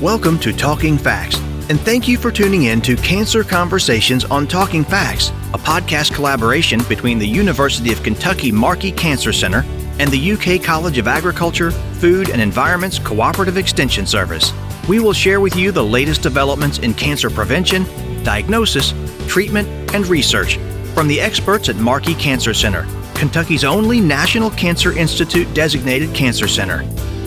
Welcome to Talking Facts, and thank you for tuning in to Cancer Conversations on Talking Facts, a podcast collaboration between the University of Kentucky Markey Cancer Center and the UK College of Agriculture, Food and Environment's Cooperative Extension Service. We will share with you the latest developments in cancer prevention, diagnosis, treatment, and research from the experts at Markey Cancer Center, Kentucky's only National Cancer Institute designated cancer center.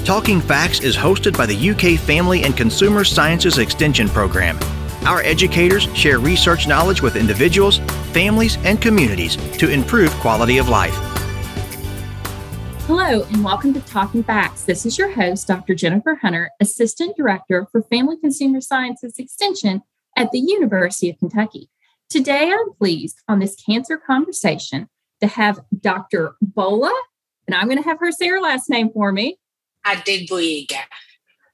Talking Facts is hosted by the UK Family and Consumer Sciences Extension Program. Our educators share research knowledge with individuals, families, and communities to improve quality of life. Hello, and welcome to Talking Facts. This is your host, Dr. Jennifer Hunter, Assistant Director for Family Consumer Sciences Extension at the University of Kentucky. Today, I'm pleased on this cancer conversation to have Dr. Bola, and I'm going to have her say her last name for me.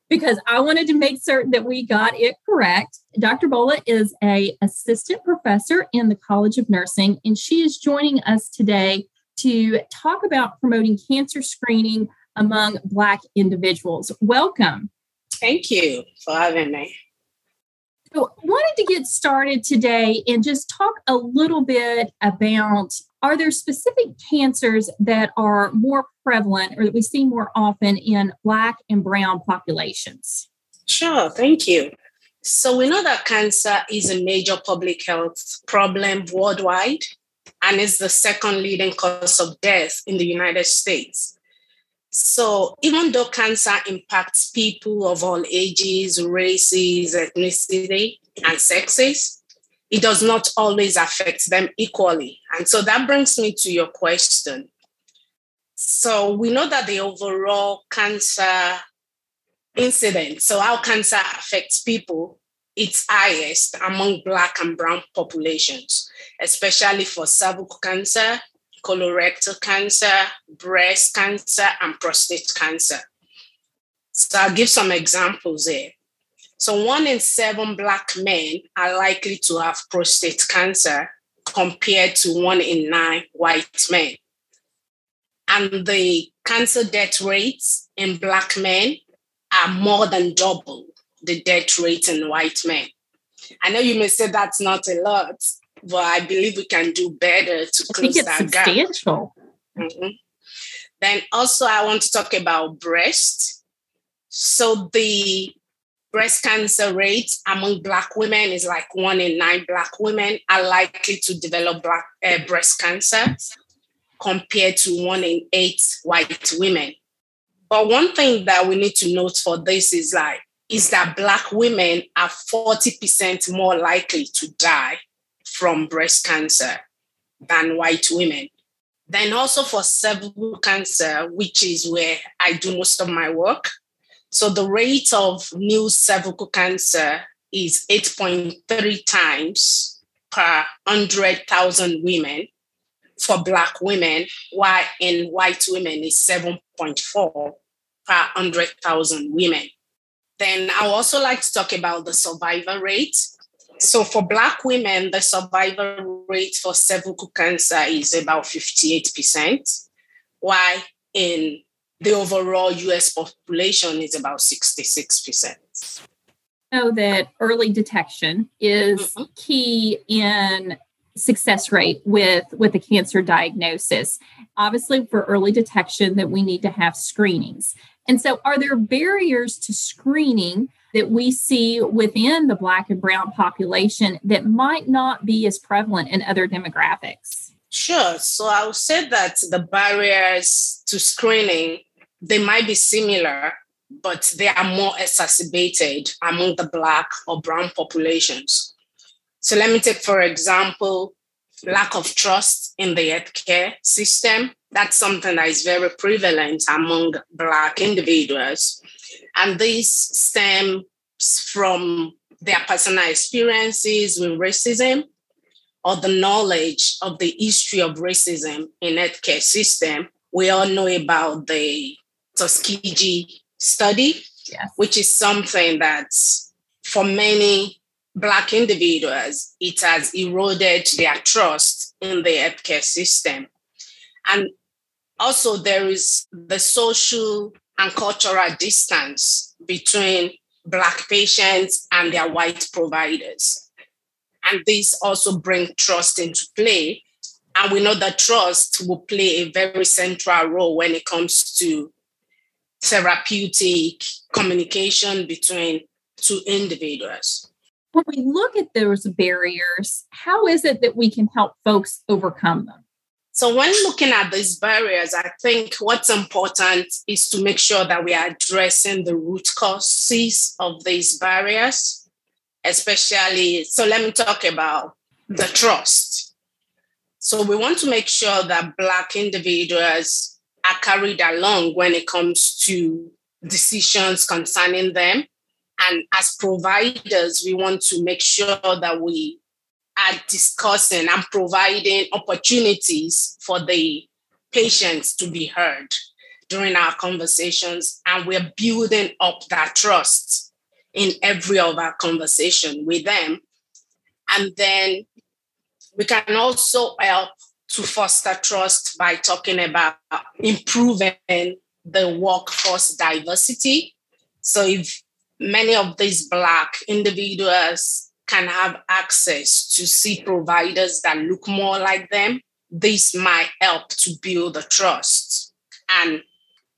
Because I wanted to make certain that we got it correct. Dr. Bola is a assistant professor in the College of Nursing, and she is joining us today to talk about promoting cancer screening among Black individuals. Welcome. Thank you for having me. So, I wanted to get started today and just talk a little bit about are there specific cancers that are more prevalent or that we see more often in Black and Brown populations? Sure, thank you. So, we know that cancer is a major public health problem worldwide and is the second leading cause of death in the United States. So, even though cancer impacts people of all ages, races, ethnicity, and sexes, it does not always affect them equally. And so that brings me to your question. So, we know that the overall cancer incidence, so how cancer affects people, it's highest among Black and Brown populations, especially for cervical cancer, colorectal cancer, breast cancer, and prostate cancer. So I'll give some examples here. So one in seven Black men are likely to have prostate cancer compared to one in nine white men. And the cancer death rates in Black men are more than double the death rate in white men. I know you may say that's not a lot, but I believe we can do better to I close think it's that substantial. gap. Mhm. Then also I want to talk about breast. So the breast cancer rate among Black women is like one in nine Black women are likely to develop black, uh, breast cancer compared to one in eight white women. But one thing that we need to note for this is like is that Black women are 40% more likely to die from breast cancer than white women. Then also for cervical cancer, which is where I do most of my work. So the rate of new cervical cancer is 8.3 times per 100,000 women for Black women, while in white women is 7.4 per 100,000 women. Then I also like to talk about the survival rate. So for Black women, the survival rate for cervical cancer is about 58%, while in the overall US population is about 66%. Know that early detection is Mhm. key in success rate with with a cancer diagnosis obviously for early detection that we need to have screenings and so are there barriers to screening that we see within the black and brown population that might not be as prevalent in other demographics Sure. So I would say that the barriers to screening, they might be similar, but they are more exacerbated among the Black or Brown populations. So let me take, for example, lack of trust in the healthcare system. That's something that is very prevalent among Black individuals. And this stems from their personal experiences with racism or the knowledge of the history of racism in healthcare system. We all know about the Tuskegee study, yes which is something that for many Black individuals, it has eroded their trust in the healthcare system. And also, there is the social and cultural distance between Black patients and their white providers. And this also brings trust into play. And we know that trust will play a very central role when it comes to therapeutic communication between two individuals. When we look at those barriers, how is it that we can help folks overcome them? So, when looking at these barriers, I think what's important is to make sure that we are addressing the root causes of these barriers, especially. So, let me talk about the trust. So, we want to make sure that Black individuals are carried along when it comes to decisions concerning them. And as providers, we want to make sure that we are discussing and providing opportunities for the patients to be heard during our conversations. And we're building up that trust in every of our conversation with them. And then we can also help to foster trust by talking about improving the workforce diversity. So if many of these Black individuals can have access to see providers that look more like them, this might help to build the trust and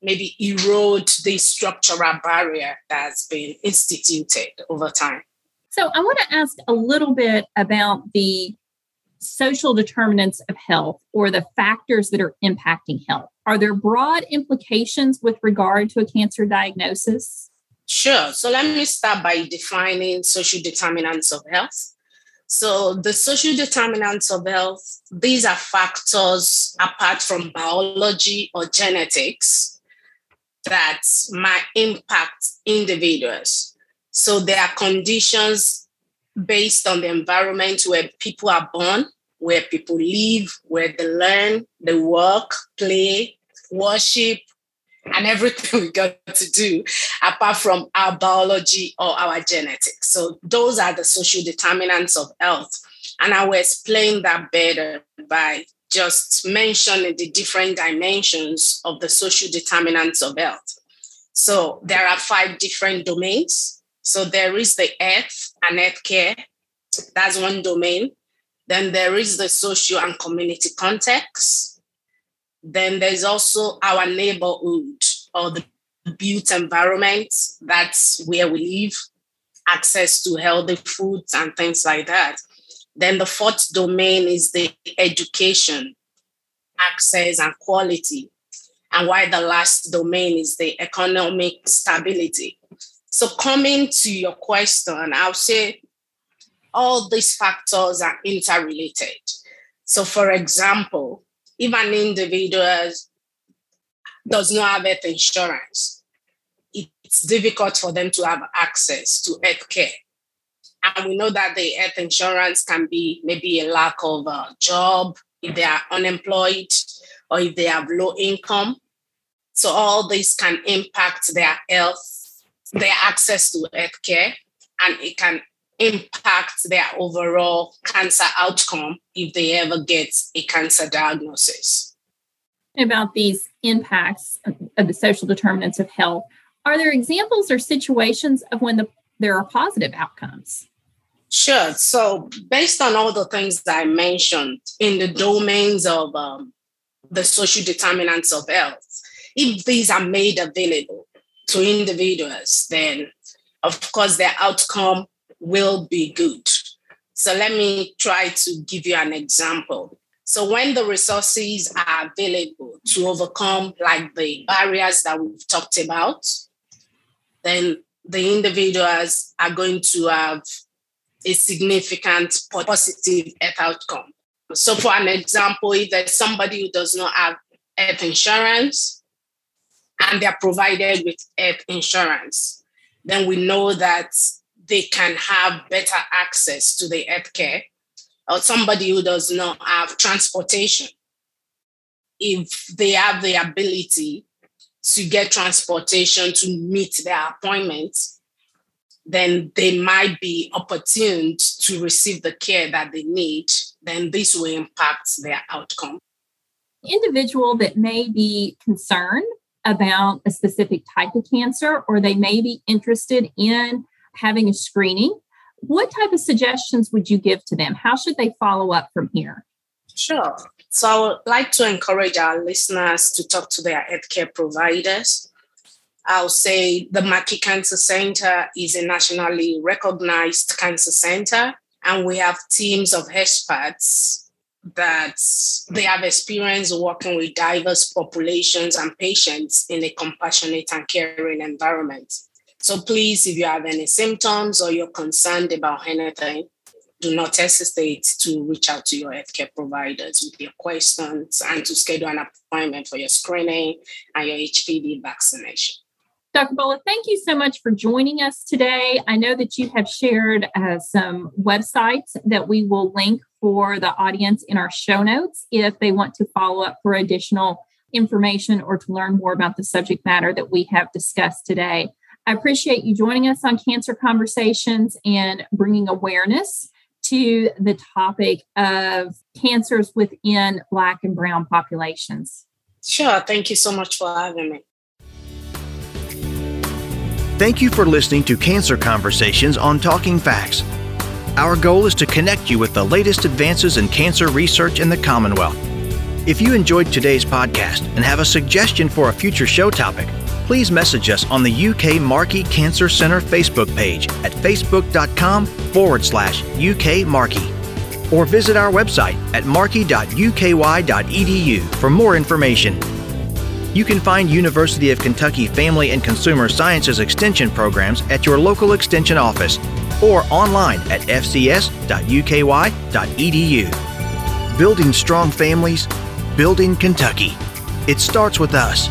maybe erode the structural barrier that's been instituted over time. So, I want to ask a little bit about the social determinants of health or the factors that are impacting health. Are there broad implications with regard to a cancer diagnosis? Sure. So let me start by defining social determinants of health. So the social determinants of health, these are factors apart from biology or genetics that might impact individuals. So there are conditions based on the environment where people are born, where people live, where they learn, they work, play, worship, and everything we got to do apart from our biology or our genetics. So those are the social determinants of health. And I will explain that better by just mentioning the different dimensions of the social determinants of health. So there are five different domains. So there is the health and health care. That's one domain. Then there is the social and community context then there's also our neighborhood or the built environment. That's where we live, access to healthy foods and things like that. Then the fourth domain is the education, access and quality. And why the last domain is the economic stability. So, coming to your question, I'll say all these factors are interrelated. So, for example, if an individual does not have health insurance, it's difficult for them to have access to health care. And we know that the health insurance can be maybe a lack of a job, if they are unemployed, or if they have low income. So all this can impact their health, their access to health care, and it can impact their overall cancer outcome if they ever get a cancer diagnosis. About these impacts of the social determinants of health, are there examples or situations of when the, there are positive outcomes? Sure. So, based on all the things that I mentioned in the domains of um, the social determinants of health, if these are made available to individuals, then of course their outcome will be good. So let me try to give you an example. So when the resources are available to overcome like the barriers that we've talked about, then the individuals are going to have a significant positive health outcome. So for an example, if there's somebody who does not have health insurance and they're provided with health insurance, then we know that they can have better access to the healthcare or somebody who does not have transportation. If they have the ability to get transportation to meet their appointments then they might be opportune to receive the care that they need. Then this will impact their outcome. Individual that may be concerned about a specific type of cancer or they may be interested in having a screening, what type of suggestions would you give to them? How should they follow up from here? Sure. So I would like to encourage our listeners to talk to their healthcare providers. I'll say the Markey Cancer Center is a nationally recognized cancer center, and we have teams of experts that they have experience working with diverse populations and patients in a compassionate and caring environment. So please, if you have any symptoms or you're concerned about anything, do not hesitate to reach out to your healthcare providers with your questions and to schedule an appointment for your screening and your HPV vaccination. Dr. Bullock, thank you so much for joining us today. I know that you have shared uh, some websites that we will link for the audience in our show notes if they want to follow up for additional information or to learn more about the subject matter that we have discussed today. I appreciate you joining us on Cancer Conversations and bringing awareness to the topic of cancers within Black and Brown populations. Sure. Thank you so much for having me. Thank you for listening to Cancer Conversations on Talking Facts. Our goal is to connect you with the latest advances in cancer research in the Commonwealth. If you enjoyed today's podcast and have a suggestion for a future show topic, please message us on the UK Markey Cancer Centre Facebook page at facebook.com forward slash UK Markey or visit our website at markey.uky.edu for more information. You can find University of Kentucky Family and Consumer Sciences Extension programs at your local Extension office or online at fcs.uky.edu. Building strong families, building Kentucky. It starts with us.